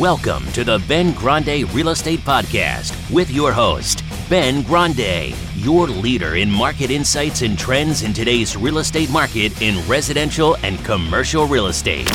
Welcome to the Ben Grande Real Estate Podcast with your host, Ben Grande, your leader in market insights and trends in today's real estate market in residential and commercial real estate.